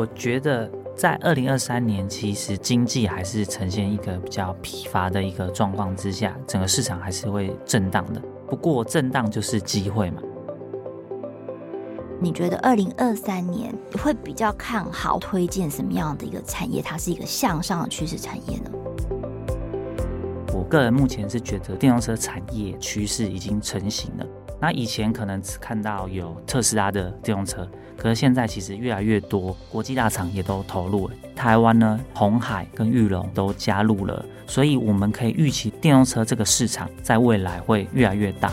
我觉得。在二零二三年，其实经济还是呈现一个比较疲乏的一个状况之下，整个市场还是会震荡的。不过，震荡就是机会嘛。你觉得二零二三年会比较看好推荐什么样的一个产业？它是一个向上的趋势产业呢？我个人目前是觉得电动车产业趋势已经成型了。那以前可能只看到有特斯拉的电动车。可是现在其实越来越多国际大厂也都投入了，台湾呢，红海跟裕隆都加入了，所以我们可以预期电动车这个市场在未来会越来越大。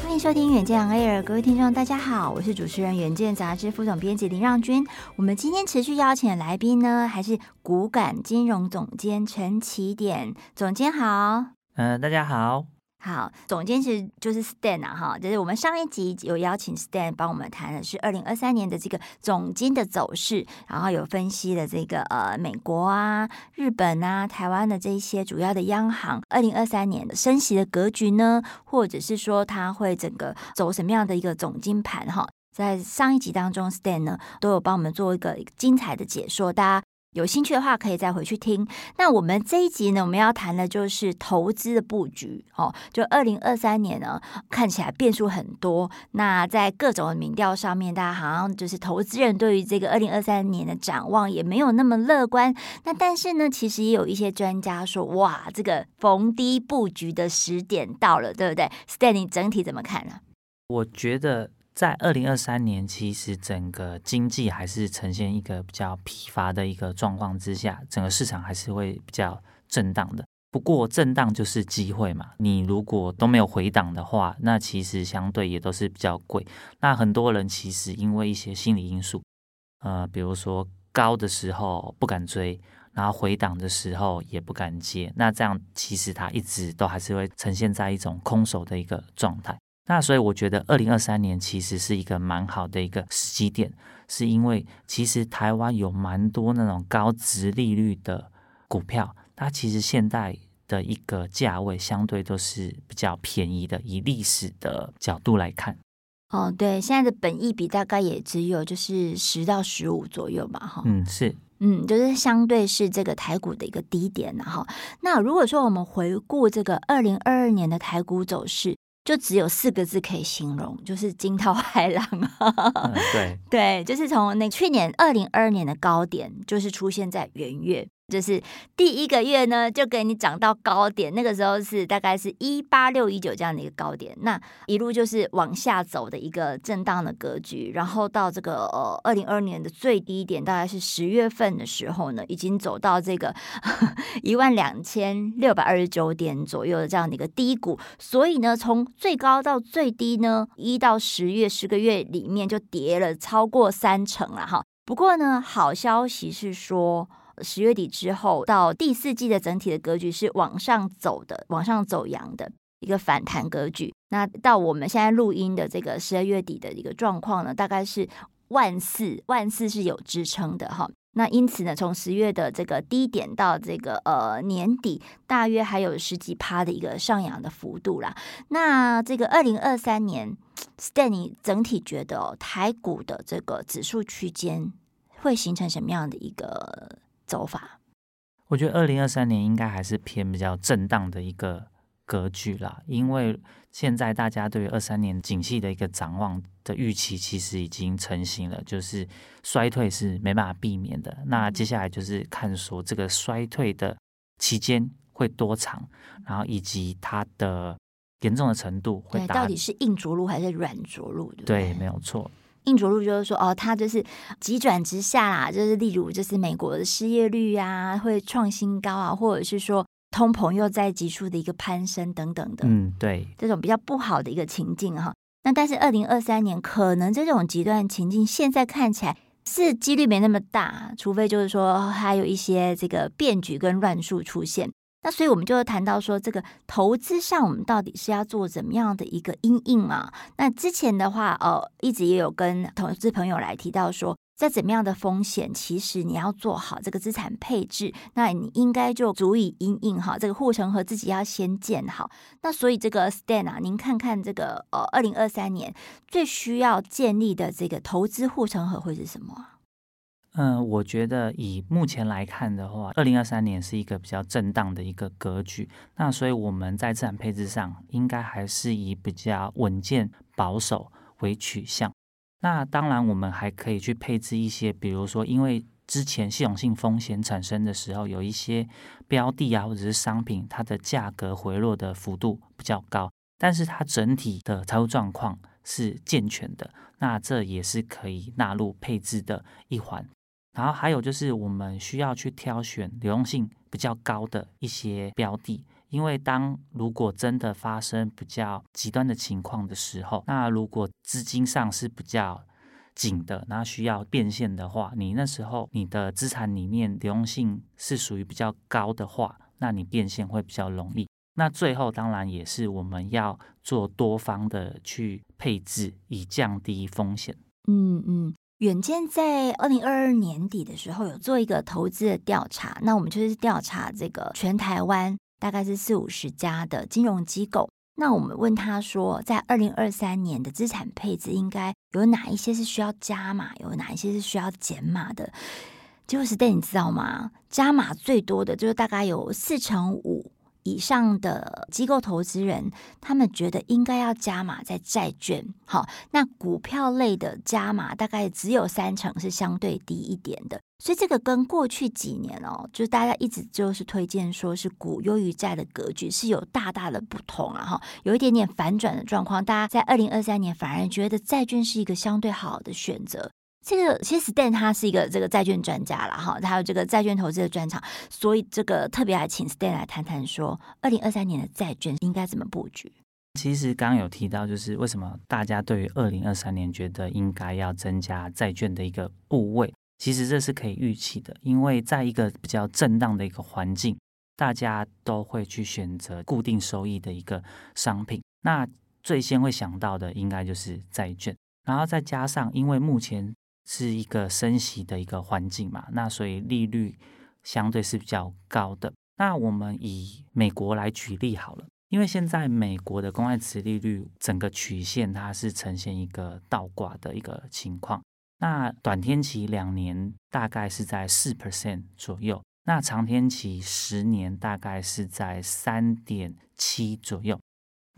欢迎收听远见 Air，各位听众大家好，我是主持人远见杂志副总编辑林让君。我们今天持续邀请的来宾呢，还是股感金融总监陈起点总监好。呃，大家好。好，总监其实就是 Stan 啊，哈，就是我们上一集有邀请 Stan 帮我们谈的是二零二三年的这个总金的走势，然后有分析了这个呃美国啊、日本啊、台湾的这一些主要的央行二零二三年的升息的格局呢，或者是说它会整个走什么样的一个总金盘哈，在上一集当中 Stan 呢都有帮我们做一个精彩的解说，大家。有兴趣的话，可以再回去听。那我们这一集呢，我们要谈的就是投资的布局哦。就二零二三年呢，看起来变数很多。那在各种民调上面，大家好像就是投资人对于这个二零二三年的展望也没有那么乐观。那但是呢，其实也有一些专家说，哇，这个逢低布局的时点到了，对不对？Stan，你整体怎么看呢？我觉得。在二零二三年，其实整个经济还是呈现一个比较疲乏的一个状况之下，整个市场还是会比较震荡的。不过，震荡就是机会嘛。你如果都没有回档的话，那其实相对也都是比较贵。那很多人其实因为一些心理因素，呃，比如说高的时候不敢追，然后回档的时候也不敢接，那这样其实它一直都还是会呈现在一种空手的一个状态。那所以我觉得，二零二三年其实是一个蛮好的一个时机点，是因为其实台湾有蛮多那种高值利率的股票，它其实现在的一个价位相对都是比较便宜的，以历史的角度来看。哦，对，现在的本益比大概也只有就是十到十五左右吧，哈。嗯，是，嗯，就是相对是这个台股的一个低点，然后，那如果说我们回顾这个二零二二年的台股走势。就只有四个字可以形容，就是惊涛骇浪啊！嗯、对对，就是从那去年二零二二年的高点，就是出现在元月。就是第一个月呢，就给你涨到高点，那个时候是大概是一八六一九这样的一个高点，那一路就是往下走的一个震荡的格局，然后到这个呃二零二年的最低点，大概是十月份的时候呢，已经走到这个 一万两千六百二十九点左右的这样的一个低谷，所以呢，从最高到最低呢，一到十月十个月里面就跌了超过三成了哈。不过呢，好消息是说。十月底之后，到第四季的整体的格局是往上走的，往上走阳的一个反弹格局。那到我们现在录音的这个十二月底的一个状况呢，大概是万四，万四是有支撑的哈。那因此呢，从十月的这个低点到这个呃年底，大约还有十几趴的一个上扬的幅度啦。那这个二零二三年，Stan 整体觉得哦，台股的这个指数区间会形成什么样的一个？走法，我觉得二零二三年应该还是偏比较震荡的一个格局啦，因为现在大家对于二三年景气的一个展望的预期其实已经成型了，就是衰退是没办法避免的。那接下来就是看说这个衰退的期间会多长，然后以及它的严重的程度会到底是硬着陆还是软着陆？对，没有错。硬着陆就是说，哦，它就是急转直下啦，就是例如就是美国的失业率啊会创新高啊，或者是说通膨又在急速的一个攀升等等的，嗯，对，这种比较不好的一个情境哈。那但是二零二三年可能这种极端情境现在看起来是几率没那么大，除非就是说还有一些这个变局跟乱数出现。那所以我们就谈到说，这个投资上我们到底是要做怎么样的一个因应嘛？那之前的话，呃，一直也有跟投资朋友来提到说。在怎么样的风险，其实你要做好这个资产配置，那你应该就足以因应哈。这个护城河自己要先建好。那所以这个 Stan 啊，您看看这个呃，二零二三年最需要建立的这个投资护城河会是什么？嗯、我觉得以目前来看的话，二零二三年是一个比较震荡的一个格局。那所以我们在资产配置上，应该还是以比较稳健保守为取向。那当然，我们还可以去配置一些，比如说，因为之前系统性风险产生的时候，有一些标的啊，或者是商品，它的价格回落的幅度比较高，但是它整体的财务状况是健全的，那这也是可以纳入配置的一环。然后还有就是，我们需要去挑选流动性比较高的一些标的。因为当如果真的发生比较极端的情况的时候，那如果资金上是比较紧的，那需要变现的话，你那时候你的资产里面流动性是属于比较高的话，那你变现会比较容易。那最后当然也是我们要做多方的去配置，以降低风险。嗯嗯，远见在二零二二年底的时候有做一个投资的调查，那我们就是调查这个全台湾。大概是四五十家的金融机构，那我们问他说，在二零二三年的资产配置应该有哪一些是需要加码，有哪一些是需要减码的？结果是对，你知道吗？加码最多的就是大概有四成五。以上的机构投资人，他们觉得应该要加码在债券。好，那股票类的加码大概只有三成，是相对低一点的。所以这个跟过去几年哦，就大家一直就是推荐说是股优于债的格局是有大大的不同啊，哈，有一点点反转的状况。大家在二零二三年反而觉得债券是一个相对好的选择。这个其实 Stan 他是一个这个债券专家了哈，他有这个债券投资的专长，所以这个特别来请 Stan 来谈谈说，二零二三年的债券应该怎么布局？其实刚刚有提到，就是为什么大家对于二零二三年觉得应该要增加债券的一个部位，其实这是可以预期的，因为在一个比较震荡的一个环境，大家都会去选择固定收益的一个商品，那最先会想到的应该就是债券，然后再加上因为目前是一个升息的一个环境嘛，那所以利率相对是比较高的。那我们以美国来举例好了，因为现在美国的公债殖利率整个曲线它是呈现一个倒挂的一个情况。那短天期两年大概是在四 percent 左右，那长天期十年大概是在三点七左右。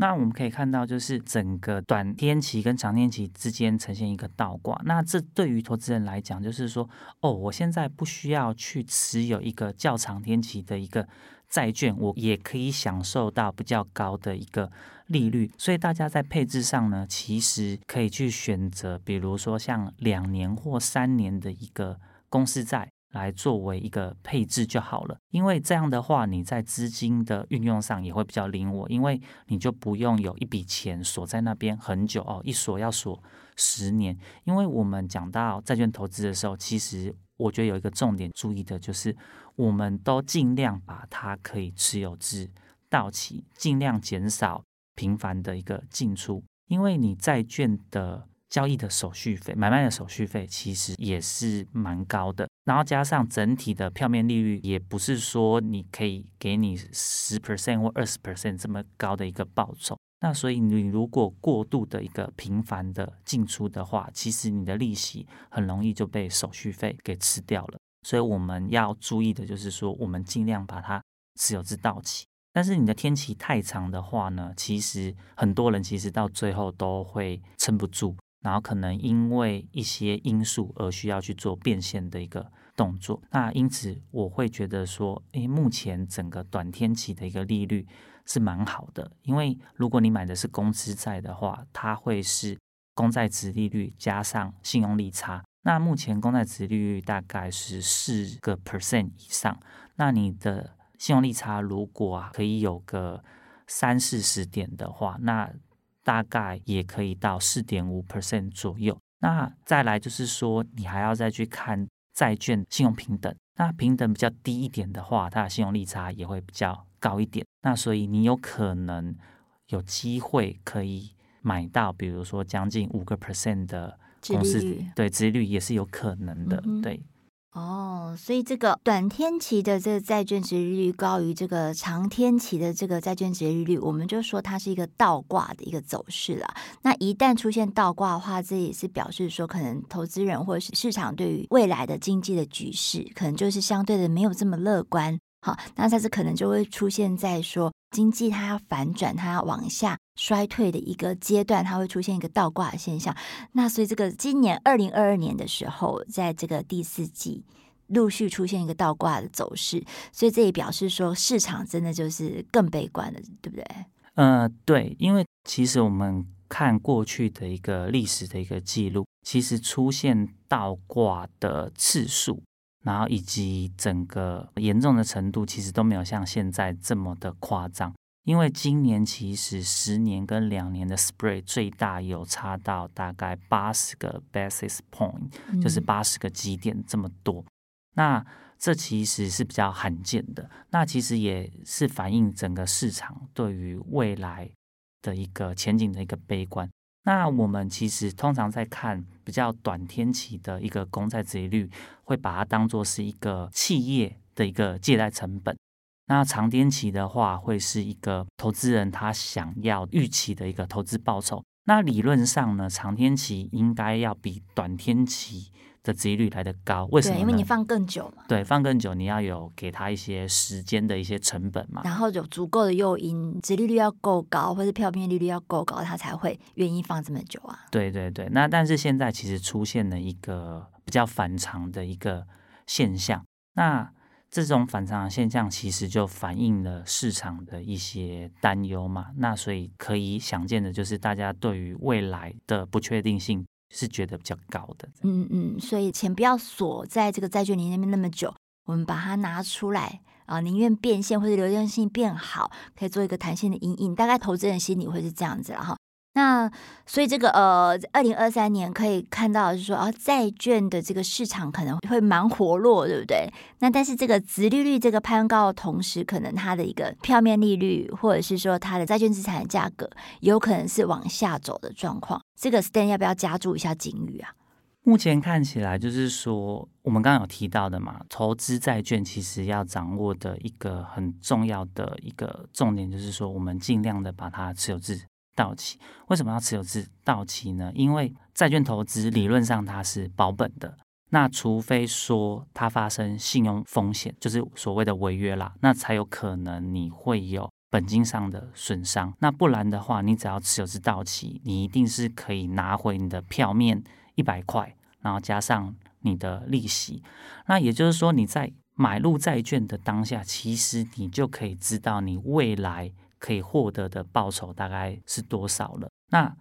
那我们可以看到，就是整个短天期跟长天期之间呈现一个倒挂。那这对于投资人来讲，就是说，哦，我现在不需要去持有一个较长天期的一个债券，我也可以享受到比较高的一个利率。所以大家在配置上呢，其实可以去选择，比如说像两年或三年的一个公司债。来作为一个配置就好了，因为这样的话，你在资金的运用上也会比较灵活，因为你就不用有一笔钱锁在那边很久哦，一锁要锁十年。因为我们讲到债券投资的时候，其实我觉得有一个重点注意的就是，我们都尽量把它可以持有至到期，尽量减少频繁的一个进出，因为你债券的。交易的手续费、买卖的手续费其实也是蛮高的，然后加上整体的票面利率，也不是说你可以给你十 percent 或二十 percent 这么高的一个报酬。那所以你如果过度的一个频繁的进出的话，其实你的利息很容易就被手续费给吃掉了。所以我们要注意的就是说，我们尽量把它持有至到期。但是你的天期太长的话呢，其实很多人其实到最后都会撑不住。然后可能因为一些因素而需要去做变现的一个动作，那因此我会觉得说，诶，目前整个短天期的一个利率是蛮好的，因为如果你买的是公司债的话，它会是公债值利率加上信用利差，那目前公债值利率大概是四个 percent 以上，那你的信用利差如果可以有个三四十点的话，那大概也可以到四点五 percent 左右。那再来就是说，你还要再去看债券信用平等，那平等比较低一点的话，它的信用利差也会比较高一点。那所以你有可能有机会可以买到，比如说将近五个 percent 的公司，对，殖利率也是有可能的，嗯、对。哦，所以这个短天期的这个债券值利率高于这个长天期的这个债券值利率，我们就说它是一个倒挂的一个走势了。那一旦出现倒挂的话，这也是表示说，可能投资人或者是市场对于未来的经济的局势，可能就是相对的没有这么乐观。好，那它是可能就会出现在说。经济它要反转，它要往下衰退的一个阶段，它会出现一个倒挂的现象。那所以这个今年二零二二年的时候，在这个第四季陆续出现一个倒挂的走势，所以这也表示说市场真的就是更悲观了，对不对？呃，对，因为其实我们看过去的一个历史的一个记录，其实出现倒挂的次数。然后以及整个严重的程度，其实都没有像现在这么的夸张。因为今年其实十年跟两年的 spread 最大有差到大概八十个 basis point，就是八十个基点这么多。那这其实是比较罕见的。那其实也是反映整个市场对于未来的一个前景的一个悲观。那我们其实通常在看比较短天期的一个公债殖利率，会把它当做是一个企业的一个借贷成本。那长天期的话，会是一个投资人他想要预期的一个投资报酬。那理论上呢，长天期应该要比短天期的殖利率来得高，为什么？对，因为你放更久嘛。对，放更久，你要有给他一些时间的一些成本嘛。然后有足够的诱因，殖利率要够高，或者票面利率要够高，他才会愿意放这么久啊。对对对，那但是现在其实出现了一个比较反常的一个现象，那这种反常的现象其实就反映了市场的一些担忧嘛。那所以可以想见的就是大家对于未来的不确定性。是觉得比较高的，嗯嗯，所以钱不要锁在这个债券里面那么久，我们把它拿出来啊，宁愿变现或者流动性变好，可以做一个弹性的阴影，大概投资人心里会是这样子了哈。那所以这个呃，二零二三年可以看到的是说啊，债券的这个市场可能会蛮活络，对不对？那但是这个殖利率这个攀高的同时，可能它的一个票面利率或者是说它的债券资产的价格，有可能是往下走的状况。这个 Stan 要不要加注一下警语啊？目前看起来就是说，我们刚刚有提到的嘛，投资债券其实要掌握的一个很重要的一个重点，就是说我们尽量的把它持有至到期。为什么要持有至到期呢？因为债券投资理论上它是保本的，那除非说它发生信用风险，就是所谓的违约啦，那才有可能你会有本金上的损伤。那不然的话，你只要持有至到期，你一定是可以拿回你的票面一百块，然后加上你的利息。那也就是说，你在买入债券的当下，其实你就可以知道你未来。可以获得的报酬大概是多少了？那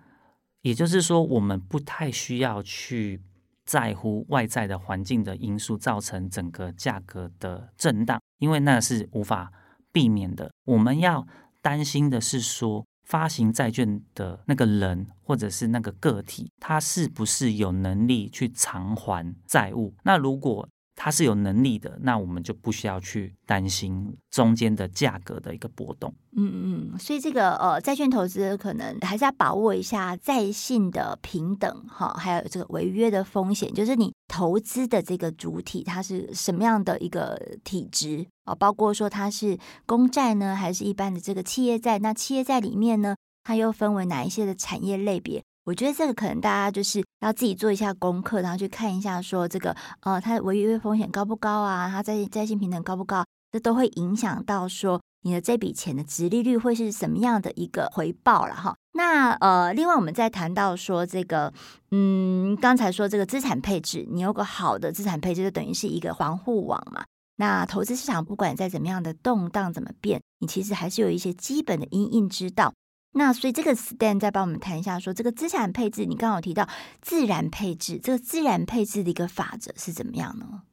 也就是说，我们不太需要去在乎外在的环境的因素造成整个价格的震荡，因为那是无法避免的。我们要担心的是说，发行债券的那个人或者是那个个体，他是不是有能力去偿还债务？那如果它是有能力的，那我们就不需要去担心中间的价格的一个波动。嗯嗯，所以这个呃，债券投资可能还是要把握一下债信的平等哈，还有这个违约的风险，就是你投资的这个主体它是什么样的一个体质啊？包括说它是公债呢，还是一般的这个企业债？那企业债里面呢，它又分为哪一些的产业类别？我觉得这个可能大家就是要自己做一下功课，然后去看一下说这个呃，它违约风险高不高啊？它在债信平等高不高？这都会影响到说你的这笔钱的殖利率会是什么样的一个回报了哈。那呃，另外我们再谈到说这个，嗯，刚才说这个资产配置，你有个好的资产配置，就等于是一个防护网嘛。那投资市场不管在怎么样的动荡怎么变，你其实还是有一些基本的因应之道。那所以这个 Stan 再帮我们谈一下，说这个资产配置，你刚好提到自然配置，这个自然配置的一个法则是怎么样呢？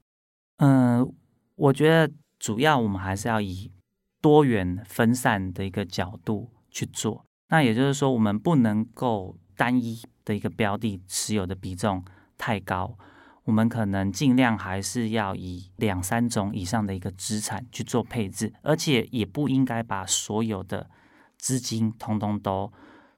嗯、我觉得主要我们还是要以多元分散的一个角度去做。那也就是说，我们不能够单一的一个标的持有的比重太高，我们可能尽量还是要以两三种以上的一个资产去做配置，而且也不应该把所有的资金通通都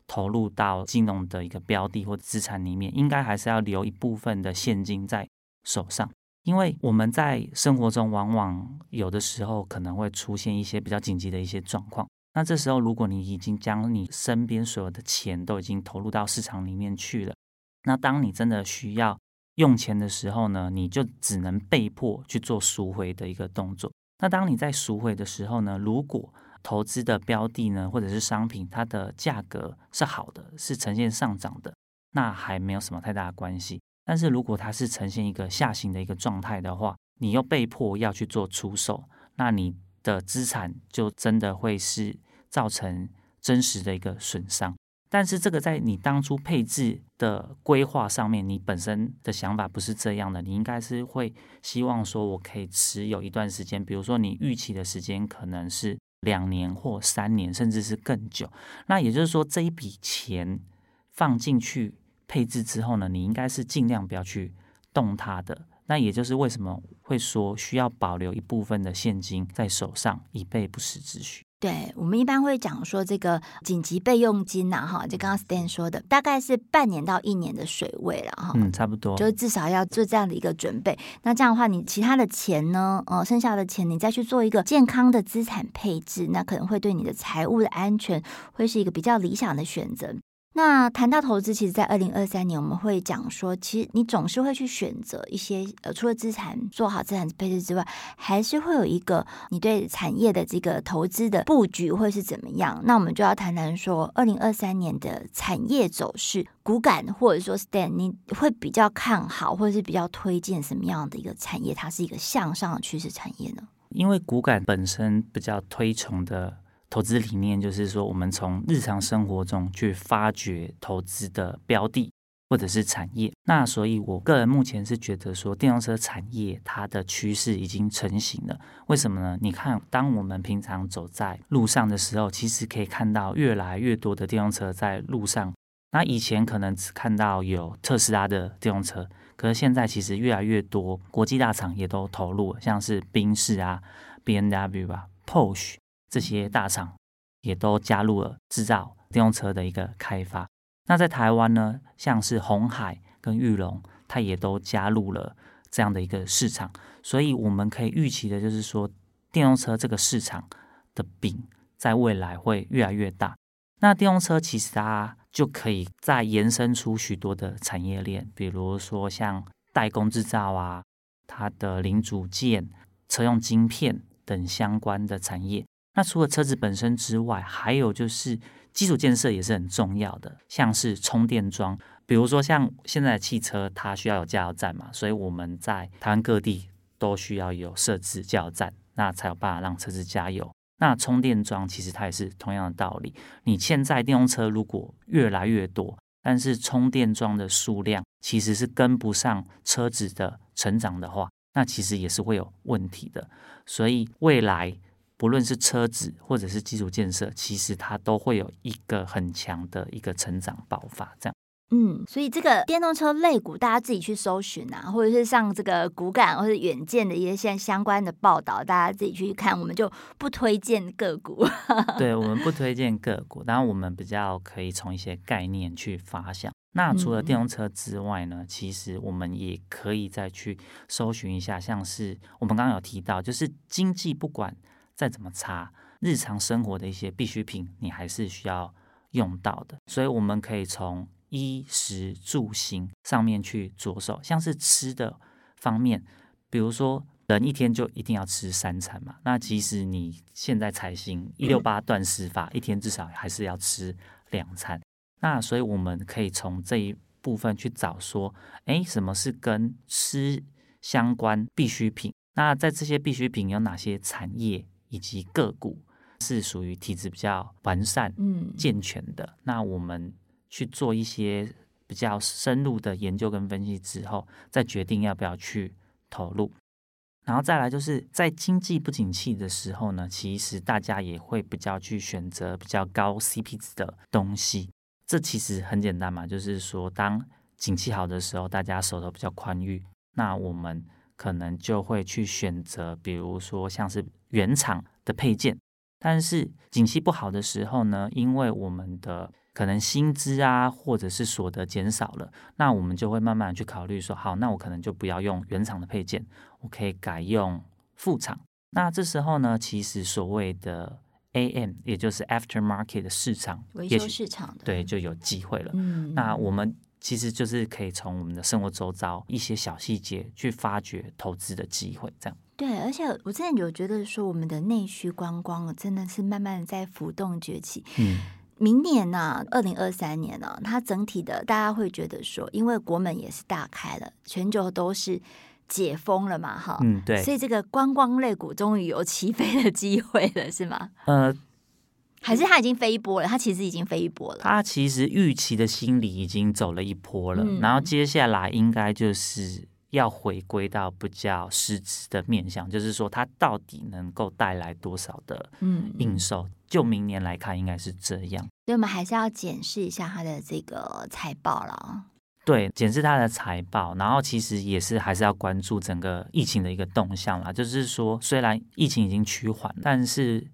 投入到金融的一个标的或资产里面，应该还是要留一部分的现金在手上，因为我们在生活中往往有的时候可能会出现一些比较紧急的一些状况。那这时候，如果你已经将你身边所有的钱都已经投入到市场里面去了，那当你真的需要用钱的时候呢，你就只能被迫去做赎回的一个动作。那当你在赎回的时候呢，如果投资的标的呢，或者是商品，它的价格是好的，是呈现上涨的，那还没有什么太大的关系。但是如果它是呈现一个下行的一个状态的话，你又被迫要去做出售，那你的资产就真的会是造成真实的一个损伤。但是这个在你当初配置的规划上面，你本身的想法不是这样的，你应该是会希望说，我可以持有一段时间，比如说你预期的时间可能是两年或三年，甚至是更久。那也就是说，这一笔钱放进去配置之后呢，你应该是尽量不要去动它的。那也就是为什么会说需要保留一部分的现金在手上，以备不时之需。对，我们一般会讲说这个紧急备用金呐，哈，就刚刚 Stan 说的，大概是半年到一年的水位了，哈，嗯，差不多，就至少要做这样的一个准备。那这样的话，你其他的钱呢，呃，剩下的钱你再去做一个健康的资产配置，那可能会对你的财务的安全会是一个比较理想的选择。那谈到投资，其实，在二零二三年，我们会讲说，其实你总是会去选择一些呃，除了资产做好资产配置之外，还是会有一个你对产业的这个投资的布局会是怎么样？那我们就要谈谈说，二零二三年的产业走势，股感或者说 stand，你会比较看好，或者是比较推荐什么样的一个产业？它是一个向上的趋势产业呢？因为股感本身比较推崇的。投资理念就是说，我们从日常生活中去发掘投资的标的或者是产业。那所以，我个人目前是觉得说，电动车产业它的趋势已经成型了。为什么呢？你看，当我们平常走在路上的时候，其实可以看到越来越多的电动车在路上。那以前可能只看到有特斯拉的电动车，可是现在其实越来越多国际大厂也都投入了，像是宾士啊、BMW 啊、Porsche。这些大厂也都加入了制造电动车的一个开发。那在台湾呢，像是鸿海跟裕隆，它也都加入了这样的一个市场。所以我们可以预期的就是说，电动车这个市场的饼在未来会越来越大。那电动车其实它就可以再延伸出许多的产业链，比如说像代工制造啊，它的零组件、车用晶片等相关的产业。那除了车子本身之外，还有就是基础建设也是很重要的，像是充电桩，比如说像现在的汽车，它需要有加油站嘛，所以我们在台湾各地都需要有设置加油站，那才有办法让车子加油。那充电桩其实它也是同样的道理，你现在电动车如果越来越多，但是充电桩的数量其实是跟不上车子的成长的话，那其实也是会有问题的。所以未来。不论是车子或者是基础建设，其实它都会有一个很强的一个成长爆发，这样。嗯，所以这个电动车类股，大家自己去搜寻啊，或者是上这个股感或者远见的一些相关的报道，大家自己去看。我们就不推荐个股。对，我们不推荐个股，当然我们比较可以从一些概念去发想。那除了电动车之外呢，嗯、其实我们也可以再去搜寻一下，像是我们刚刚有提到，就是经济不管。再怎么差，日常生活的一些必需品，你还是需要用到的。所以我们可以从衣食住行上面去着手，像是吃的方面，比如说人一天就一定要吃三餐嘛。那即使你现在才行一六八断食法，一天至少还是要吃两餐。那所以我们可以从这一部分去找说，诶，什么是跟吃相关必需品？那在这些必需品有哪些产业？以及个股是属于体质比较完善、嗯健全的，那我们去做一些比较深入的研究跟分析之后，再决定要不要去投入。然后再来就是在经济不景气的时候呢，其实大家也会比较去选择比较高 CP 值的东西。这其实很简单嘛，就是说当景气好的时候，大家手头比较宽裕，那我们可能就会去选择，比如说像是原厂的配件。但是景气不好的时候呢，因为我们的可能薪资啊，或者是所得减少了，那我们就会慢慢去考虑说，好，那我可能就不要用原厂的配件，我可以改用副厂。那这时候呢，其实所谓的 AM，也就是 Aftermarket 的市场，维修市场的，对，就有机会了。嗯，那我们其实就是可以从我们的生活周遭一些小细节去发掘投资的机会，这样。对，而且我真的有觉得说，我们的内需观光真的是慢慢在浮动崛起。嗯，明年呢、啊，二零二三年呢、啊，它整体的大家会觉得说，因为国门也是大开了，全球都是解封了嘛，哈，嗯，对，所以这个观光类股终于有起飞的机会了，是吗？呃，还是它已经飞一波了？它其实已经飞一波了。它其实预期的心理已经走了一波了，嗯、然后接下来应该就是。要回归到比较实质的面向，就是说它到底能够带来多少的嗯营收？嗯、就明年来看，应该是这样。所以我们还是要检视一下它的这个财报了。对，检视它的财报，然后其实也是还是要关注整个疫情的一个动向啦。就是说，虽然疫情已经趋缓，但是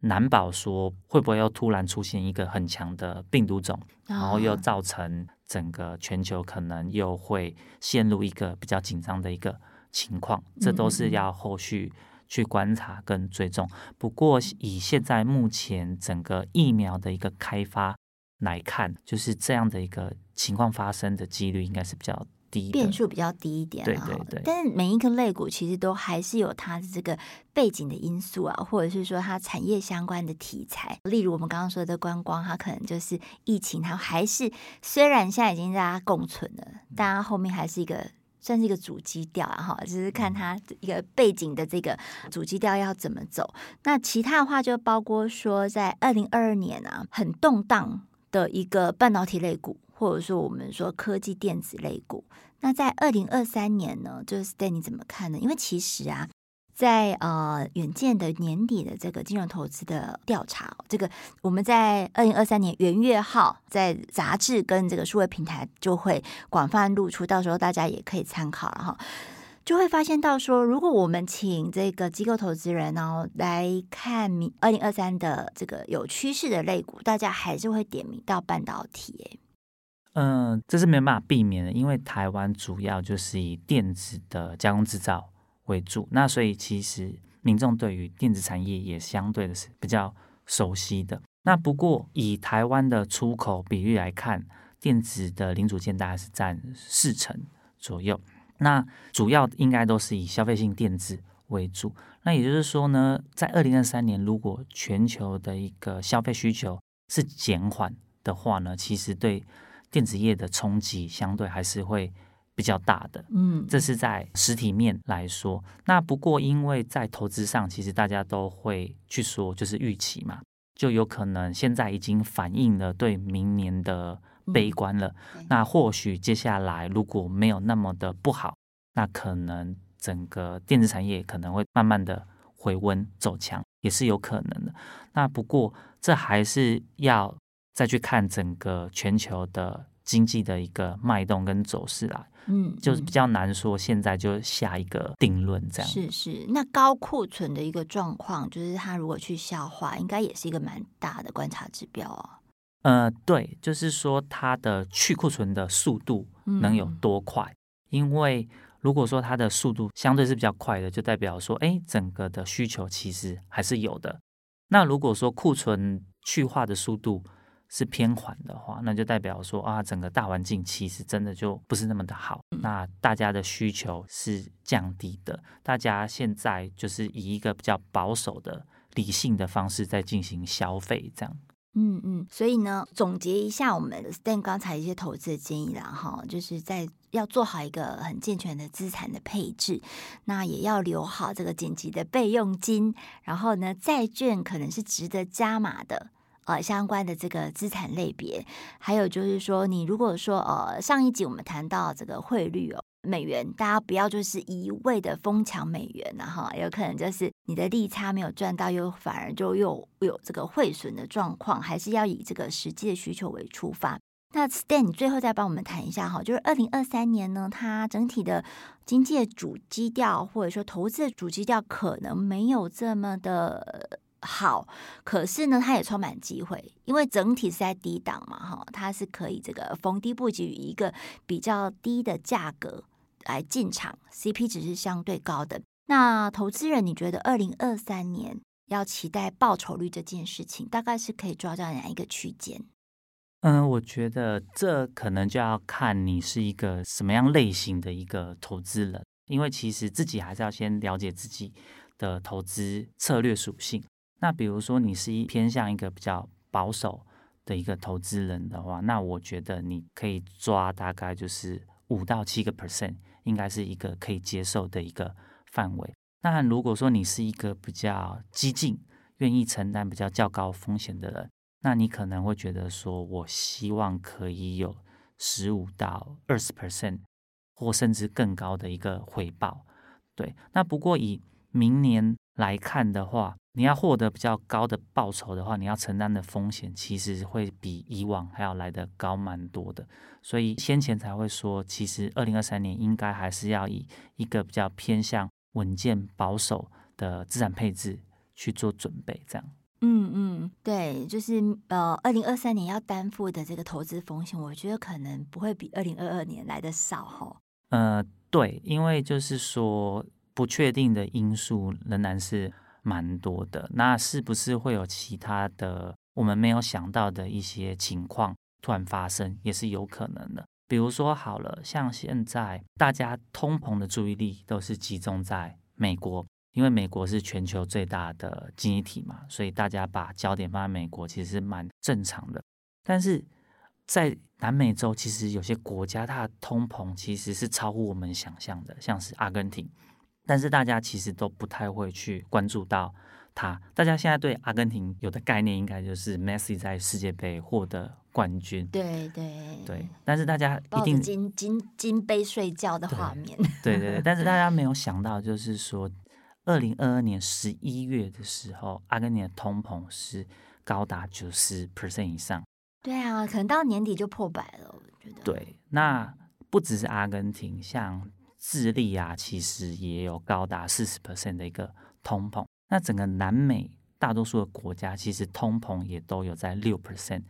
难保说会不会又突然出现一个很强的病毒种，然后又造成。整个全球可能又会陷入一个比较紧张的一个情况，这都是要后续去观察跟追踪。不过以现在目前整个疫苗的一个开发来看，就是这样的一个情况发生的几率应该是比较。变数比较低一点，对对对。但是每一个类股其实都还是有它的这个背景的因素啊，或者是说它产业相关的题材。例如我们刚刚说的观光，它可能就是疫情，它还是虽然现在已经大家共存了，但它后面还是一个算是一个主基调啊，哈，就是看它一个背景的这个主基调要怎么走。那其他的话就包括说，在二零二二年啊，很动荡的一个半导体类股。或者说我们说科技电子类股，那在二零二三年呢，就是 Stan 你怎么看呢？因为其实啊，在呃远见的年底的这个金融投资的调查，这个我们在二零二三年元月号在杂志跟这个数位平台就会广泛露出，到时候大家也可以参考了哈。就会发现到说，如果我们请这个机构投资人呢来看明二零二三的这个有趋势的类股，大家还是会点名到半导体。嗯、呃，这是没办法避免的，因为台湾主要就是以电子的加工制造为主，那所以其实民众对于电子产业也相对的是比较熟悉的。那不过以台湾的出口比率来看，电子的零组件大概是占四成左右，那主要应该都是以消费性电子为主。那也就是说呢，在二零二三年，如果全球的一个消费需求是减缓的话呢，其实对电子业的冲击相对还是会比较大的，嗯，这是在实体面来说。那不过因为在投资上，其实大家都会去说，就是预期嘛，就有可能现在已经反映了对明年的悲观了。嗯，那或许接下来如果没有那么的不好，那可能整个电子产业可能会慢慢的回温走强，也是有可能的。那不过这还是要。再去看整个全球的经济的一个脉动跟走势啦，嗯，就是比较难说现在就下一个定论这样。是是，那高库存的一个状况，就是它如果去消化，应该也是一个蛮大的观察指标哦。呃，对，就是说它的去库存的速度能有多快？嗯，因为如果说它的速度相对是比较快的，就代表说，哎，整个的需求其实还是有的。那如果说库存去化的速度，是偏缓的话，那就代表说啊，整个大环境其实真的就不是那么的好。那大家的需求是降低的，大家现在就是以一个比较保守的、理性的方式在进行消费，这样。嗯嗯，所以呢，总结一下我们 Stan 刚才一些投资的建议啦，哈，就是在要做好一个很健全的资产的配置，那也要留好这个紧急的备用金，然后呢，债券可能是值得加码的。呃，相关的这个资产类别，还有就是说，你如果说呃，上一集我们谈到这个汇率哦，美元，大家不要就是一味的疯抢美元呐哈，有可能就是你的利差没有赚到，又反而就又有这个汇损的状况，还是要以这个实际的需求为出发。那 Stan，你最后再帮我们谈一下哈，就是二零二三年呢，它整体的经济的主基调或者说投资的主基调可能没有这么的好，可是呢，它也充满机会，因为整体是在低档嘛哈，它是可以这个逢低布局以一个比较低的价格来进场，CP 值是相对高的。那投资人，你觉得二零二三年要期待报酬率这件事情，大概是可以抓到哪一个区间？嗯，我觉得这可能就要看你是一个什么样类型的一个投资人，因为其实自己还是要先了解自己的投资策略属性。那比如说你是一偏向一个比较保守的一个投资人的话，那我觉得你可以抓大概就是五到七个 percent，应该是一个可以接受的一个范围。那如果说你是一个比较激进、愿意承担比较较高风险的人，那你可能会觉得说，我希望可以有十五到二十 percent，或甚至更高的一个回报。对，那不过以明年来看的话，你要获得比较高的报酬的话，你要承担的风险其实会比以往还要来得高蛮多的。所以先前才会说，其实二零二三年应该还是要以一个比较偏向稳健保守的资产配置去做准备，这样。嗯嗯，对，就是呃，二零二三年要担负的这个投资风险，我觉得可能不会比二零二二年来的少哈。呃，对，因为就是说不确定的因素仍然是蛮多的。那是不是会有其他的我们没有想到的一些情况突然发生，也是有可能的。比如说好了，像现在大家通膨的注意力都是集中在美国。因为美国是全球最大的经济体嘛，所以大家把焦点放在美国其实是蛮正常的。但是在南美洲，其实有些国家它的通膨其实是超乎我们想象的，像是阿根廷。但是大家其实都不太会去关注到他。大家现在对阿根廷有的概念，应该就是梅西在世界杯获得冠军。对对对。但是大家一定金金金杯睡觉的画面。对对对。但是大家没有想到，就是说。二零二二年十一月的时候，阿根廷的通膨是高达九十 percent 以上。对啊，可能到年底就破百了。我觉得。对，那不只是阿根廷，像智利啊，其实也有高达四十 percent 的一个通膨。那整个南美大多数的国家，其实通膨也都有在六 percent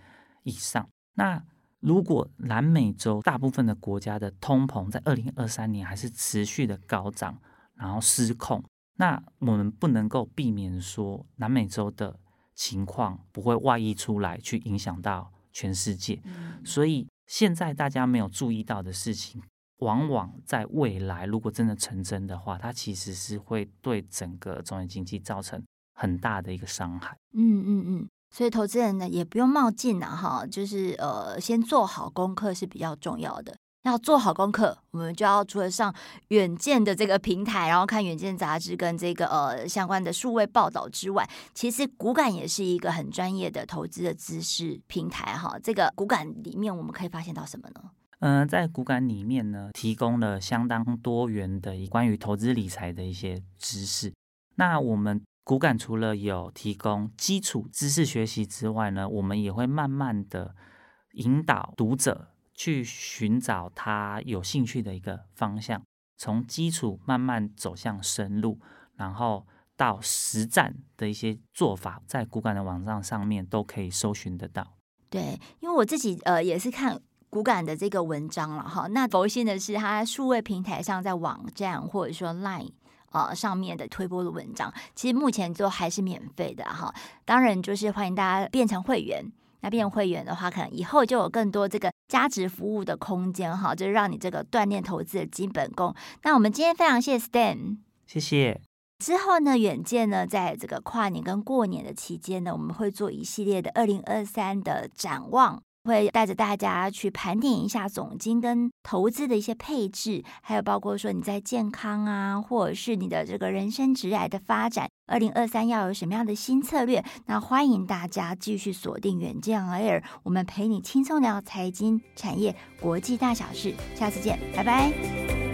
以上。那如果南美洲大部分的国家的通膨在二零二三年还是持续的高涨，然后失控。那我们不能够避免说南美洲的情况不会外溢出来，去影响到全世界。所以现在大家没有注意到的事情，往往在未来如果真的成真的话，它其实是会对整个中原经济造成很大的一个伤害。嗯嗯嗯，所以投资人呢也不用冒进了哈，就是呃先做好功课是比较重要的。要做好功课，我们就要除了上远见的这个平台，然后看远见杂志跟这个呃相关的数位报道之外，其实股感也是一个很专业的投资的知识平台哈。这个股感里面我们可以发现到什么呢？嗯、在股感里面呢，提供了相当多元的关于投资理财的一些知识。那我们股感除了有提供基础知识学习之外呢，我们也会慢慢的引导读者。去寻找他有兴趣的一个方向，从基础慢慢走向深入，然后到实战的一些做法，在股感的网站上面都可以搜寻得到。对，因为我自己呃也是看股感的这个文章了哈。那佛心的是，它数位平台上在网站或者说 Line 呃上面的推播的文章，其实目前都还是免费的哈。当然就是欢迎大家变成会员。那变成会员的话，可能以后就有更多这个价值服务的空间哈，就是让你这个锻炼投资的基本功。那我们今天非常谢谢 Stan，谢谢。之后呢，远见呢，在这个跨年跟过年的期间呢，我们会做一系列的二零二三的展望。会带着大家去盘点一下总金跟投资的一些配置，还有包括说你在健康啊，或者是你的这个人生职涯的发展，二零二三要有什么样的新策略？那欢迎大家继续锁定远见 Air，我们陪你轻松聊财经、产业、国际大小事，下次见，拜拜。